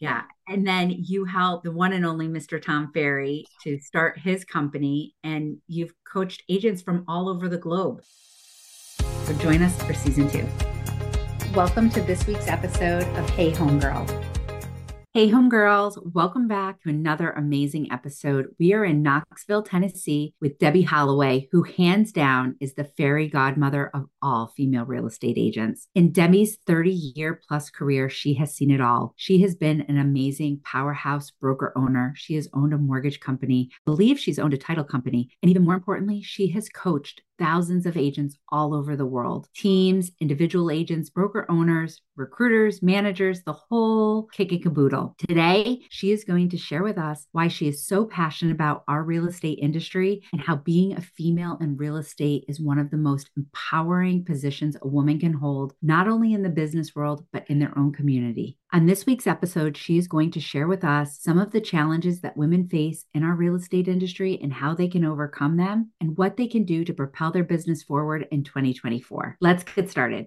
Yeah. And then you helped the one and only Mr. Tom Ferry to start his company, and you've coached agents from all over the globe. So join us for season two. Welcome to this week's episode of Hey Homegirl. Hey, homegirls, welcome back to another amazing episode. We are in Knoxville, Tennessee with Debbie Holloway, who hands down is the fairy godmother of all female real estate agents. In Debbie's 30 year plus career, she has seen it all. She has been an amazing powerhouse broker owner. She has owned a mortgage company, believe she's owned a title company, and even more importantly, she has coached thousands of agents all over the world teams, individual agents, broker owners, recruiters, managers, the whole kick and caboodle. Today, she is going to share with us why she is so passionate about our real estate industry and how being a female in real estate is one of the most empowering positions a woman can hold, not only in the business world, but in their own community. On this week's episode, she is going to share with us some of the challenges that women face in our real estate industry and how they can overcome them and what they can do to propel their business forward in 2024. Let's get started.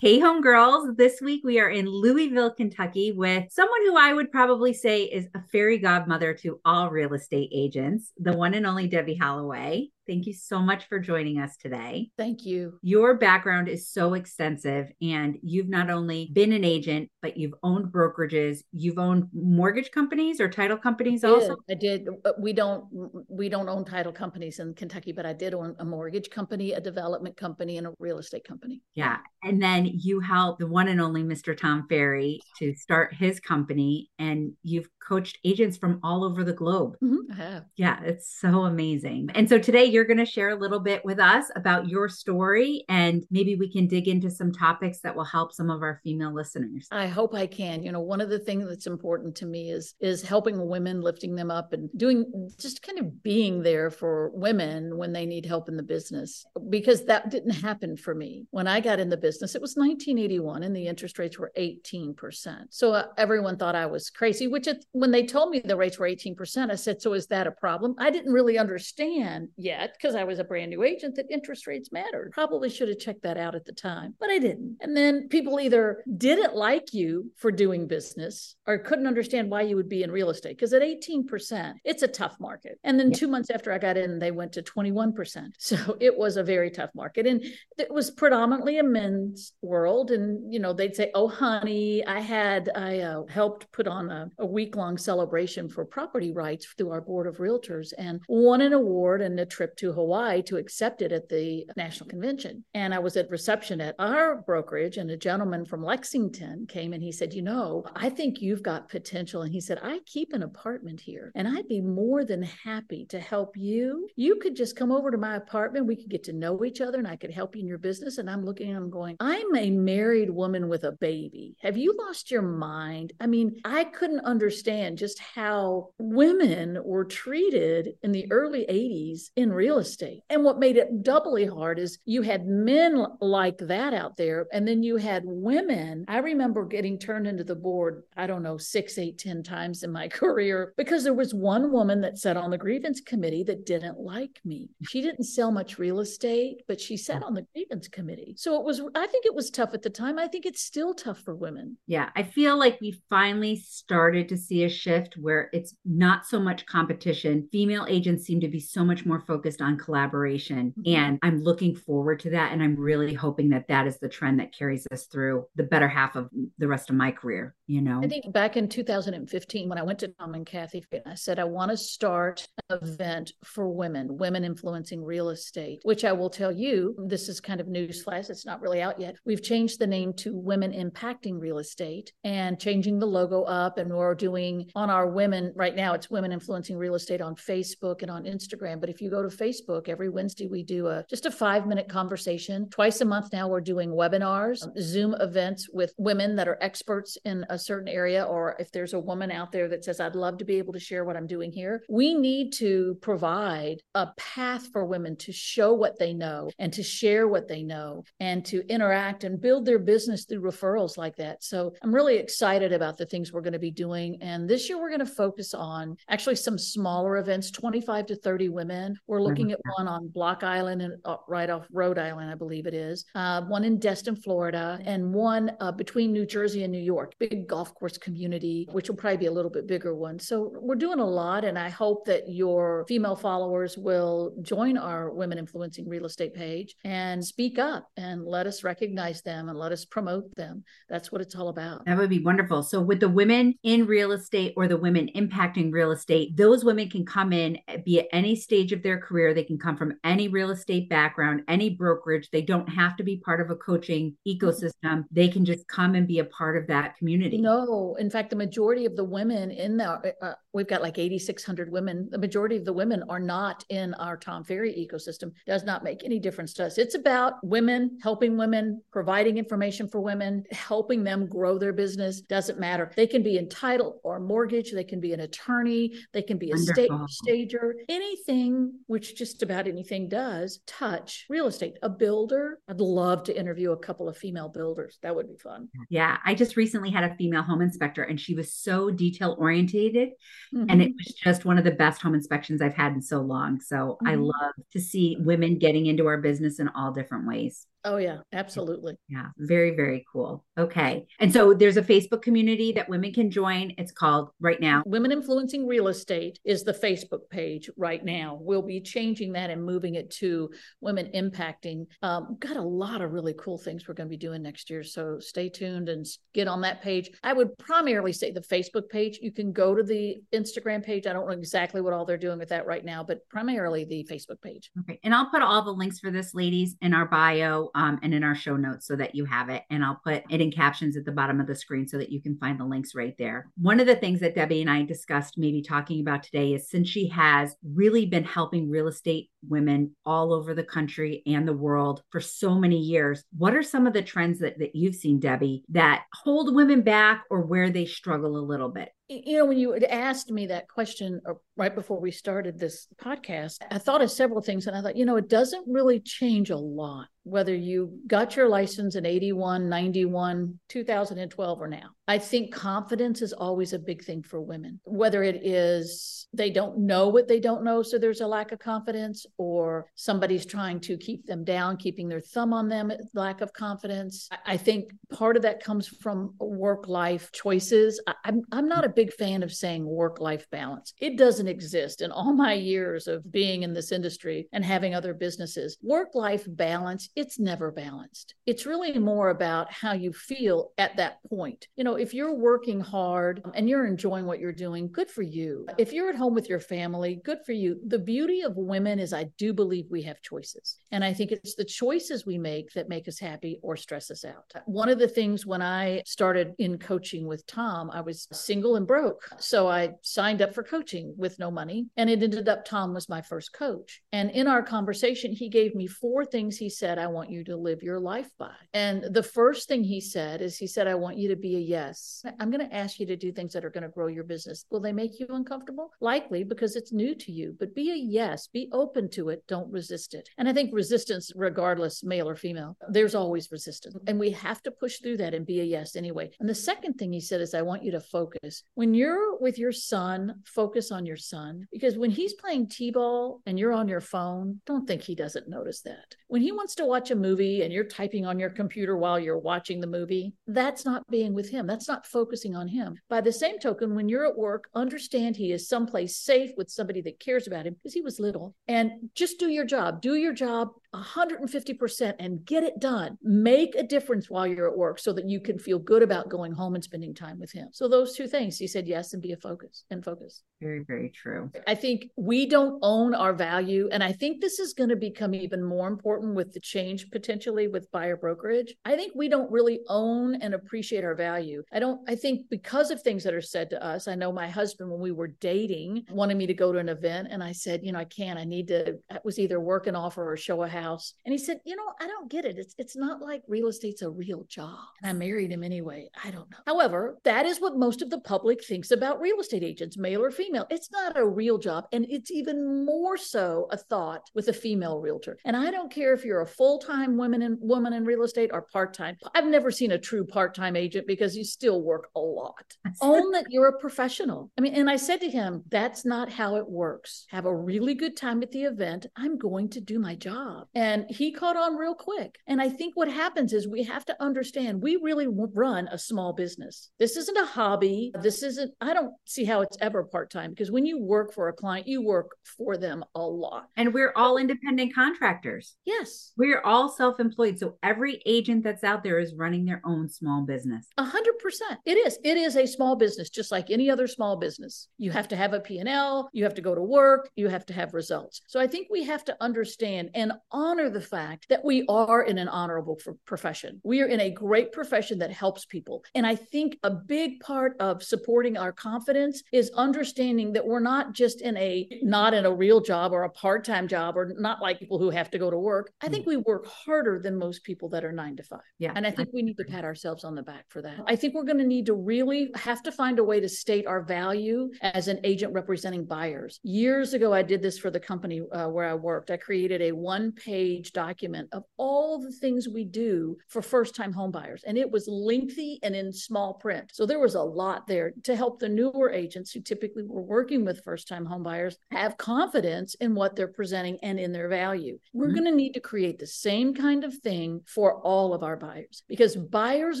Hey, homegirls. This week we are in Louisville, Kentucky with someone who I would probably say is a fairy godmother to all real estate agents, the one and only Debbie Holloway. Thank you so much for joining us today. Thank you. Your background is so extensive, and you've not only been an agent, but you've owned brokerages. You've owned mortgage companies or title companies I also. I did. Uh, we don't. We don't own title companies in Kentucky, but I did own a mortgage company, a development company, and a real estate company. Yeah, and then you helped the one and only Mr. Tom Ferry to start his company, and you've coached agents from all over the globe. Mm-hmm. I have. Yeah, it's so amazing. And so today you're going to share a little bit with us about your story, and maybe we can dig into some topics that will help some of our female listeners. I hope I can. You know, one of the things that's important to me is is helping women, lifting them up, and doing just kind of being there for women when they need help in the business. Because that didn't happen for me when I got in the business. It was 1981, and the interest rates were 18 percent. So uh, everyone thought I was crazy. Which it, when they told me the rates were 18 percent, I said, "So is that a problem?" I didn't really understand yet because I was a brand new agent that interest rates mattered. Probably should have checked that out at the time, but I didn't. And then people either didn't like you for doing business or couldn't understand why you would be in real estate because at 18%, it's a tough market. And then yeah. two months after I got in, they went to 21%. So it was a very tough market. And it was predominantly a men's world. And, you know, they'd say, oh, honey, I had, I uh, helped put on a, a week long celebration for property rights through our board of realtors and won an award and a trip to Hawaii to accept it at the national convention. And I was at reception at our brokerage, and a gentleman from Lexington came and he said, You know, I think you've got potential. And he said, I keep an apartment here, and I'd be more than happy to help you. You could just come over to my apartment. We could get to know each other, and I could help you in your business. And I'm looking at him going, I'm a married woman with a baby. Have you lost your mind? I mean, I couldn't understand just how women were treated in the early 80s in real estate. And what made it doubly hard is you had men like that out there, and then you had women. I remember getting turned into the board, I don't know, six, eight, ten times in my career because there was one woman that sat on the grievance committee that didn't like me. She didn't sell much real estate, but she sat on the grievance committee. So it was, I think it was tough at the time. I think it's still tough for women. Yeah. I feel like we finally started to see a shift where it's not so much competition. Female agents seem to be so much more focused on collaboration. Mm-hmm. And I'm looking forward to that. And I'm really hoping that that is the trend that carries us through the better half of the rest of my career, you know? I think back in 2015, when I went to Tom and Kathy, I said, I want to start an event for women, women influencing real estate, which I will tell you, this is kind of newsflash. It's not really out yet. We've changed the name to Women Impacting Real Estate and changing the logo up. And we're doing on our women right now, it's Women Influencing Real Estate on Facebook and on Instagram. But if you go to Facebook, every Wednesday we do a just a five minute conversation. Twice a month now, we're doing webinars, um, Zoom events with women that are experts in a certain area. Or if there's a woman out there that says, I'd love to be able to share what I'm doing here, we need to provide a path for women to show what they know and to share what they know and to interact and build their business through referrals like that. So I'm really excited about the things we're going to be doing. And And this year we're going to focus on actually some smaller events, 25 to 30 women. We're looking at one on Block Island and uh, right off Rhode Island, I believe it is, uh, one in Destin, Florida, and one uh, between New Jersey and New York, big golf course community, which will probably be a little bit bigger one. So we're doing a lot. And I hope that your female followers will join our Women Influencing Real Estate page and speak up and let us recognize them and let us promote them. That's what it's all about. That would be wonderful. So, with the women in real estate or the women impacting real estate, those women can come in, be at any stage of their career. They can come from any real estate background, any brokerage. They don't have to be part of a coaching ecosystem. They can just come and be a part of that community. No, in fact, the majority of the women in the, uh, we've got like 8,600 women. The majority of the women are not in our Tom Ferry ecosystem. Does not make any difference to us. It's about women, helping women, providing information for women, helping them grow their business. Doesn't matter. They can be entitled or mortgage. They can be an attorney. They can be a state stager. Anything, which just about anything does, touch real estate. A builder. I'd love to interview a couple of female builders. That would be fun. Yeah, I just recently had a female home inspector, and she was so detail orientated, mm-hmm. and it was just one of the best home inspections I've had in so long. So mm-hmm. I love to see women getting into our business in all different ways. Oh, yeah, absolutely. Yeah, very, very cool. Okay. And so there's a Facebook community that women can join. It's called right now Women Influencing Real Estate is the Facebook page right now. We'll be changing that and moving it to Women Impacting. Um, got a lot of really cool things we're going to be doing next year. So stay tuned and get on that page. I would primarily say the Facebook page. You can go to the Instagram page. I don't know exactly what all they're doing with that right now, but primarily the Facebook page. Okay. And I'll put all the links for this, ladies, in our bio um, and in our show notes so that you have it. And I'll put it in captions at the bottom of the screen so that you can find the links right there. One of the things that Debbie and I discussed, maybe talking about today, is since she has really been helping real estate women all over the country and the world for so many years, what are some of the trends that, that you've seen, Debbie, that hold women back or where they struggle a little bit? You know, when you had asked me that question uh, right before we started this podcast, I thought of several things and I thought, you know, it doesn't really change a lot whether you got your license in 81, 91, 2012 or now. I think confidence is always a big thing for women, whether it is they don't know what they don't know, so there's a lack of confidence, or somebody's trying to keep them down, keeping their thumb on them, lack of confidence. I think part of that comes from work life choices. I'm, I'm not a big fan of saying work life balance, it doesn't exist in all my years of being in this industry and having other businesses. Work life balance, it's never balanced. It's really more about how you feel at that point. You know, if you're working hard um, and you're enjoying what you're doing, good for you. If you're at home with your family, good for you. The beauty of women is I do believe we have choices. And I think it's the choices we make that make us happy or stress us out. One of the things when I started in coaching with Tom, I was single and broke. So I signed up for coaching with no money. And it ended up Tom was my first coach. And in our conversation, he gave me four things he said I want you to live your life by. And the first thing he said is he said, I want you to be a yes yes. I'm going to ask you to do things that are going to grow your business. Will they make you uncomfortable? Likely because it's new to you, but be a yes, be open to it, don't resist it. And I think resistance, regardless, male or female, there's always resistance. And we have to push through that and be a yes anyway. And the second thing he said is, I want you to focus. When you're with your son, focus on your son because when he's playing T ball and you're on your phone, don't think he doesn't notice that. When he wants to watch a movie and you're typing on your computer while you're watching the movie, that's not being with him. That's not focusing on him. By the same token, when you're at work, understand he is someplace safe with somebody that cares about him because he was little. And just do your job. Do your job 150% and get it done. Make a difference while you're at work so that you can feel good about going home and spending time with him. So those two things, he said yes and be a focus and focus. Very, very true. I think we don't own our value. And I think this is going to become even more important with the change potentially with buyer brokerage. I think we don't really own and appreciate our value. I don't, I think because of things that are said to us, I know my husband, when we were dating, wanted me to go to an event. And I said, you know, I can't, I need to, it was either work an offer or show a house house. And he said, You know, I don't get it. It's, it's not like real estate's a real job. And I married him anyway. I don't know. However, that is what most of the public thinks about real estate agents, male or female. It's not a real job. And it's even more so a thought with a female realtor. And I don't care if you're a full time woman in, woman in real estate or part time. I've never seen a true part time agent because you still work a lot. Own that you're a professional. I mean, and I said to him, That's not how it works. Have a really good time at the event. I'm going to do my job. And he caught on real quick. And I think what happens is we have to understand we really run a small business. This isn't a hobby. This isn't, I don't see how it's ever part time because when you work for a client, you work for them a lot. And we're all independent contractors. Yes. We're all self employed. So every agent that's out there is running their own small business. A hundred percent. It is. It is a small business, just like any other small business. You have to have a P&L, you have to go to work, you have to have results. So I think we have to understand and honor the fact that we are in an honorable profession. We are in a great profession that helps people. And I think a big part of supporting our confidence is understanding that we're not just in a not in a real job or a part-time job or not like people who have to go to work. I think we work harder than most people that are 9 to 5. Yeah. And I think we need to pat ourselves on the back for that. I think we're going to need to really have to find a way to state our value as an agent representing buyers. Years ago I did this for the company uh, where I worked. I created a one-page document of all the things we do for first-time homebuyers. and it was lengthy and in small print. So there was a lot there to help the newer agents who typically were working with first time homebuyers have confidence in what they're presenting and in their value. We're mm-hmm. going to need to create the same kind of thing for all of our buyers because buyers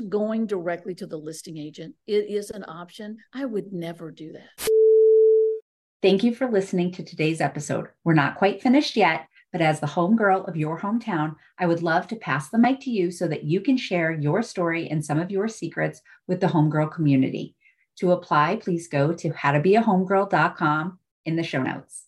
going directly to the listing agent it is an option. I would never do that. Thank you for listening to today's episode. We're not quite finished yet, but as the homegirl of your hometown, I would love to pass the mic to you so that you can share your story and some of your secrets with the homegirl community. To apply, please go to howtobeahomegirl.com in the show notes.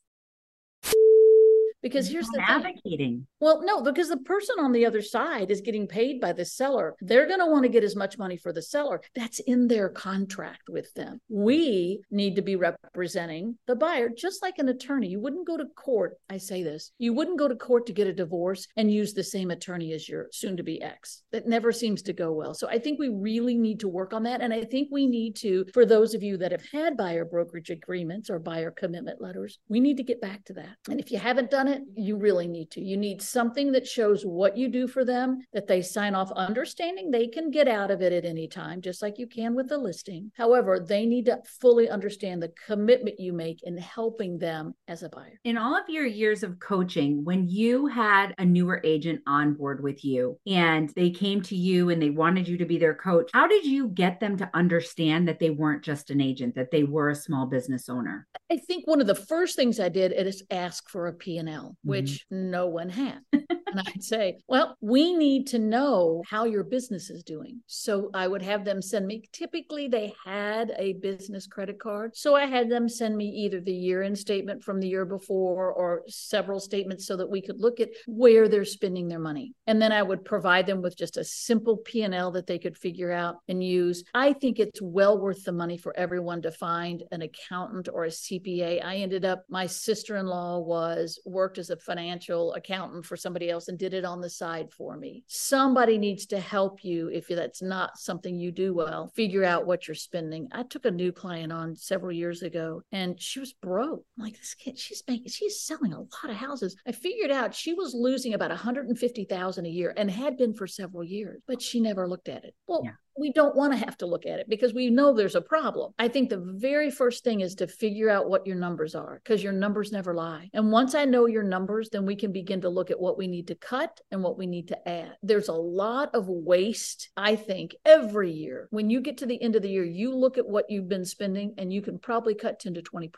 Because here's the advocating. Thing. Well, no, because the person on the other side is getting paid by the seller. They're going to want to get as much money for the seller. That's in their contract with them. We need to be representing the buyer, just like an attorney. You wouldn't go to court. I say this you wouldn't go to court to get a divorce and use the same attorney as your soon to be ex. That never seems to go well. So I think we really need to work on that. And I think we need to, for those of you that have had buyer brokerage agreements or buyer commitment letters, we need to get back to that. And if you haven't done it, it, you really need to. You need something that shows what you do for them, that they sign off, understanding they can get out of it at any time, just like you can with the listing. However, they need to fully understand the commitment you make in helping them as a buyer. In all of your years of coaching, when you had a newer agent on board with you and they came to you and they wanted you to be their coach, how did you get them to understand that they weren't just an agent, that they were a small business owner? I think one of the first things I did is ask for a P&L mm-hmm. which no one had. and I'd say, well, we need to know how your business is doing. So I would have them send me, typically they had a business credit card. So I had them send me either the year end statement from the year before or several statements so that we could look at where they're spending their money. And then I would provide them with just a simple P&L that they could figure out and use. I think it's well worth the money for everyone to find an accountant or a CPA. I ended up, my sister-in-law was worked as a financial accountant for somebody else and did it on the side for me. Somebody needs to help you if that's not something you do well, figure out what you're spending. I took a new client on several years ago and she was broke. I'm like this kid, she's making, she's selling a lot of houses. I figured out she was losing about 150,000 a year and had been for several years, but she never looked at it. Well, yeah we don't want to have to look at it because we know there's a problem. I think the very first thing is to figure out what your numbers are because your numbers never lie. And once I know your numbers, then we can begin to look at what we need to cut and what we need to add. There's a lot of waste, I think, every year. When you get to the end of the year, you look at what you've been spending and you can probably cut 10 to 20%.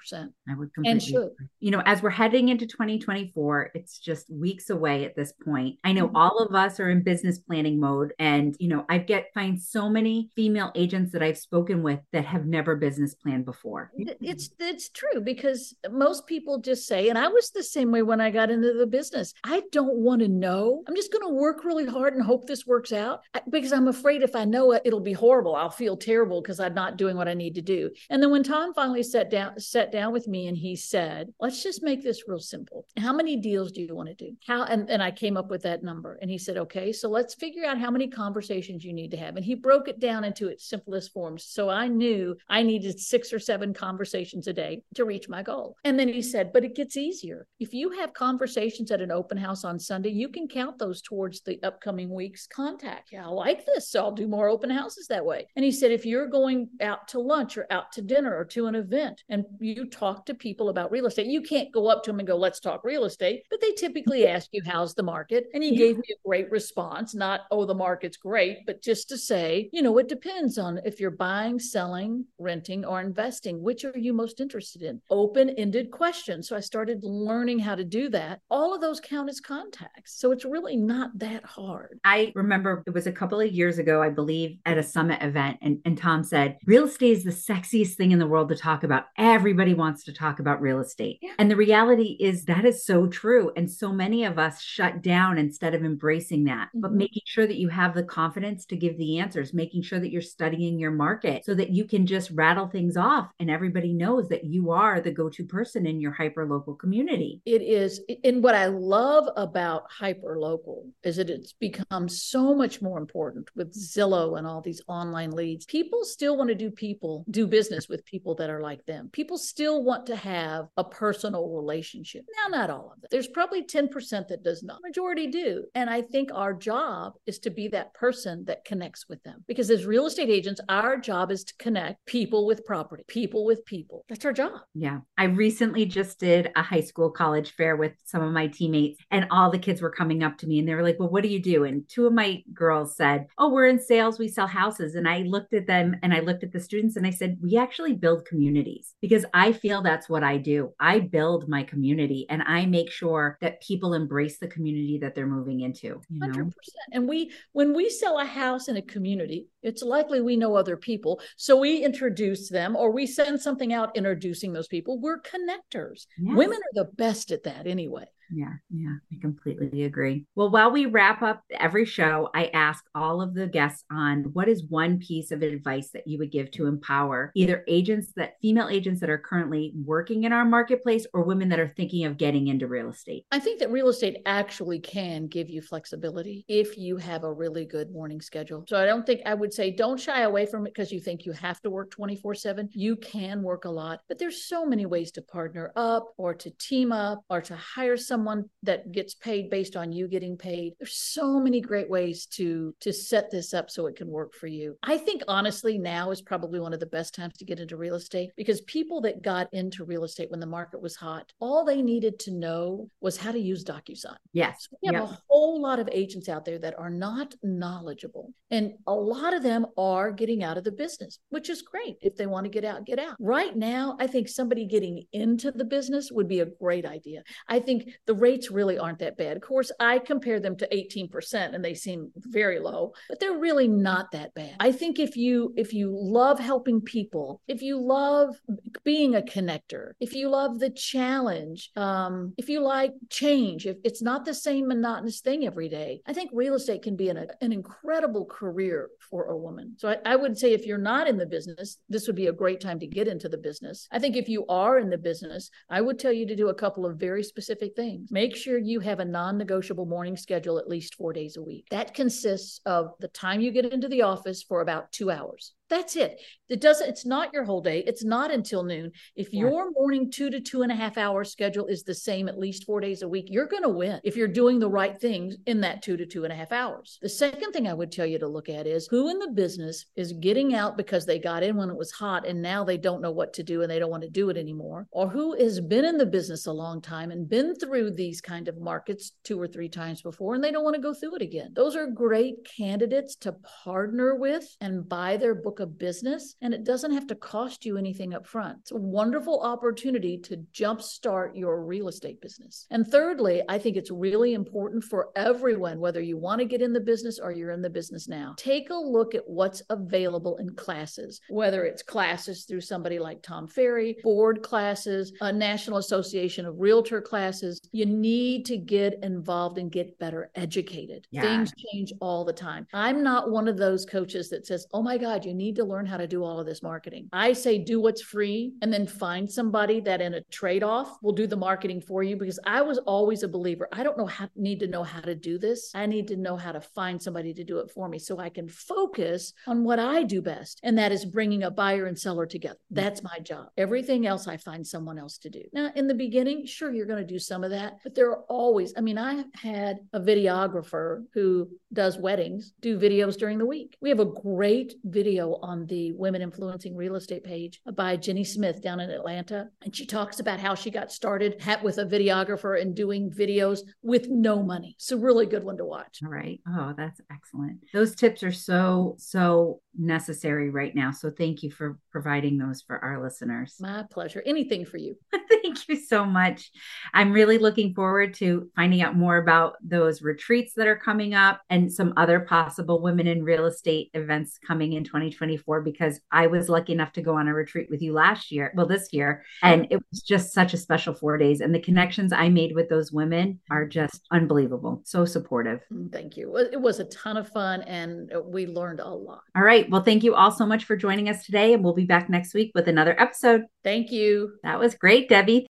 I would completely, and should. You know, as we're heading into 2024, it's just weeks away at this point. I know mm-hmm. all of us are in business planning mode and, you know, I get find so so many female agents that I've spoken with that have never business planned before. It's it's true because most people just say, and I was the same way when I got into the business. I don't want to know. I'm just going to work really hard and hope this works out because I'm afraid if I know it, it'll be horrible. I'll feel terrible because I'm not doing what I need to do. And then when Tom finally sat down sat down with me and he said, "Let's just make this real simple. How many deals do you want to do? How?" And and I came up with that number. And he said, "Okay, so let's figure out how many conversations you need to have." And he broke it down into its simplest forms. So I knew I needed six or seven conversations a day to reach my goal. And then he said, "But it gets easier. If you have conversations at an open house on Sunday, you can count those towards the upcoming week's contact. Yeah, I like this. So I'll do more open houses that way." And he said, "If you're going out to lunch or out to dinner or to an event and you talk to people about real estate, you can't go up to them and go, let's talk real estate, but they typically ask you, how's the market? And he yeah. gave me a great response, not, oh, the market's great, but just to say, you know, it depends on if you're buying, selling, renting, or investing. Which are you most interested in? Open ended questions. So I started learning how to do that. All of those count as contacts. So it's really not that hard. I remember it was a couple of years ago, I believe, at a summit event, and, and Tom said, real estate is the sexiest thing in the world to talk about. Everybody wants to talk about real estate. Yeah. And the reality is that is so true. And so many of us shut down instead of embracing that, mm-hmm. but making sure that you have the confidence to give the answers, making sure that you're studying your market so that you can just rattle things off and everybody knows that you are the go to person in your hyper local community. It is. And what I love about hyper local is that it's become so much more important with Zillow and all these online leads. People still want to do people, do business with people that are like them. People still want to have a personal relationship. Now, not all of them. There's probably 10% that does not. Majority do. And I think our job is to be that person that connects with them. Because as real estate agents, our job is to connect people with property, people with people. That's our job. Yeah. I recently just did a high school college fair with some of my teammates, and all the kids were coming up to me and they were like, Well, what do you do? And two of my girls said, Oh, we're in sales, we sell houses. And I looked at them and I looked at the students and I said, We actually build communities because I feel that's what I do. I build my community and I make sure that people embrace the community that they're moving into. You know? 100%. And we, when we sell a house in a community, it's likely we know other people. So we introduce them or we send something out introducing those people. We're connectors. Yes. Women are the best at that anyway. Yeah, yeah, I completely agree. Well, while we wrap up every show, I ask all of the guests on what is one piece of advice that you would give to empower either agents that female agents that are currently working in our marketplace or women that are thinking of getting into real estate? I think that real estate actually can give you flexibility if you have a really good morning schedule. So I don't think I would say don't shy away from it because you think you have to work 24 7. You can work a lot, but there's so many ways to partner up or to team up or to hire someone someone that gets paid based on you getting paid. There's so many great ways to to set this up so it can work for you. I think honestly now is probably one of the best times to get into real estate because people that got into real estate when the market was hot, all they needed to know was how to use DocuSign. Yes. So we have yep. a whole lot of agents out there that are not knowledgeable. And a lot of them are getting out of the business, which is great. If they want to get out, get out. Right now, I think somebody getting into the business would be a great idea. I think the rates really aren't that bad. Of course, I compare them to 18% and they seem very low, but they're really not that bad. I think if you if you love helping people, if you love being a connector, if you love the challenge, um, if you like change, if it's not the same monotonous thing every day, I think real estate can be an, an incredible career for a woman. So I, I would say if you're not in the business, this would be a great time to get into the business. I think if you are in the business, I would tell you to do a couple of very specific things things. Make sure you have a non negotiable morning schedule at least four days a week. That consists of the time you get into the office for about two hours. That's it. It doesn't, it's not your whole day. It's not until noon. If yeah. your morning two to two and a half hour schedule is the same at least four days a week, you're going to win if you're doing the right things in that two to two and a half hours. The second thing I would tell you to look at is who in the business is getting out because they got in when it was hot and now they don't know what to do and they don't want to do it anymore, or who has been in the business a long time and been through these kind of markets two or three times before and they don't want to go through it again. Those are great candidates to partner with and buy their book of business and it doesn't have to cost you anything up front. It's a wonderful opportunity to jumpstart your real estate business. And thirdly, I think it's really important for everyone, whether you want to get in the business or you're in the business now, take a look at what's available in classes, whether it's classes through somebody like Tom Ferry, board classes, a National Association of Realtor classes. You need to get involved and get better educated. Yeah. Things change all the time. I'm not one of those coaches that says, oh my God, you need to learn how to do all of this marketing. I say, do what's free and then find somebody that in a trade off will do the marketing for you because I was always a believer. I don't know how, need to know how to do this. I need to know how to find somebody to do it for me so I can focus on what I do best. And that is bringing a buyer and seller together. Mm. That's my job. Everything else I find someone else to do. Now, in the beginning, sure, you're going to do some of that, but there are always, I mean, I had a videographer who does weddings do videos during the week. We have a great video on the Women Influencing Real Estate page by Jenny Smith down in Atlanta. And she talks about how she got started with a videographer and doing videos with no money. It's a really good one to watch. All right. Oh, that's excellent. Those tips are so, so necessary right now. So thank you for providing those for our listeners. My pleasure. Anything for you. thank you so much. I'm really looking forward to finding out more about those retreats that are coming up and some other possible women in real estate events coming in 2024 because I was lucky enough to go on a retreat with you last year, well, this year, and it was just such a special four days. And the connections I made with those women are just unbelievable. So supportive. Mm, thank you. It was a ton of fun and we learned a lot. All right. Well, thank you all so much for joining us today. And we'll be back next week with another episode. Thank you. That was great, Debbie.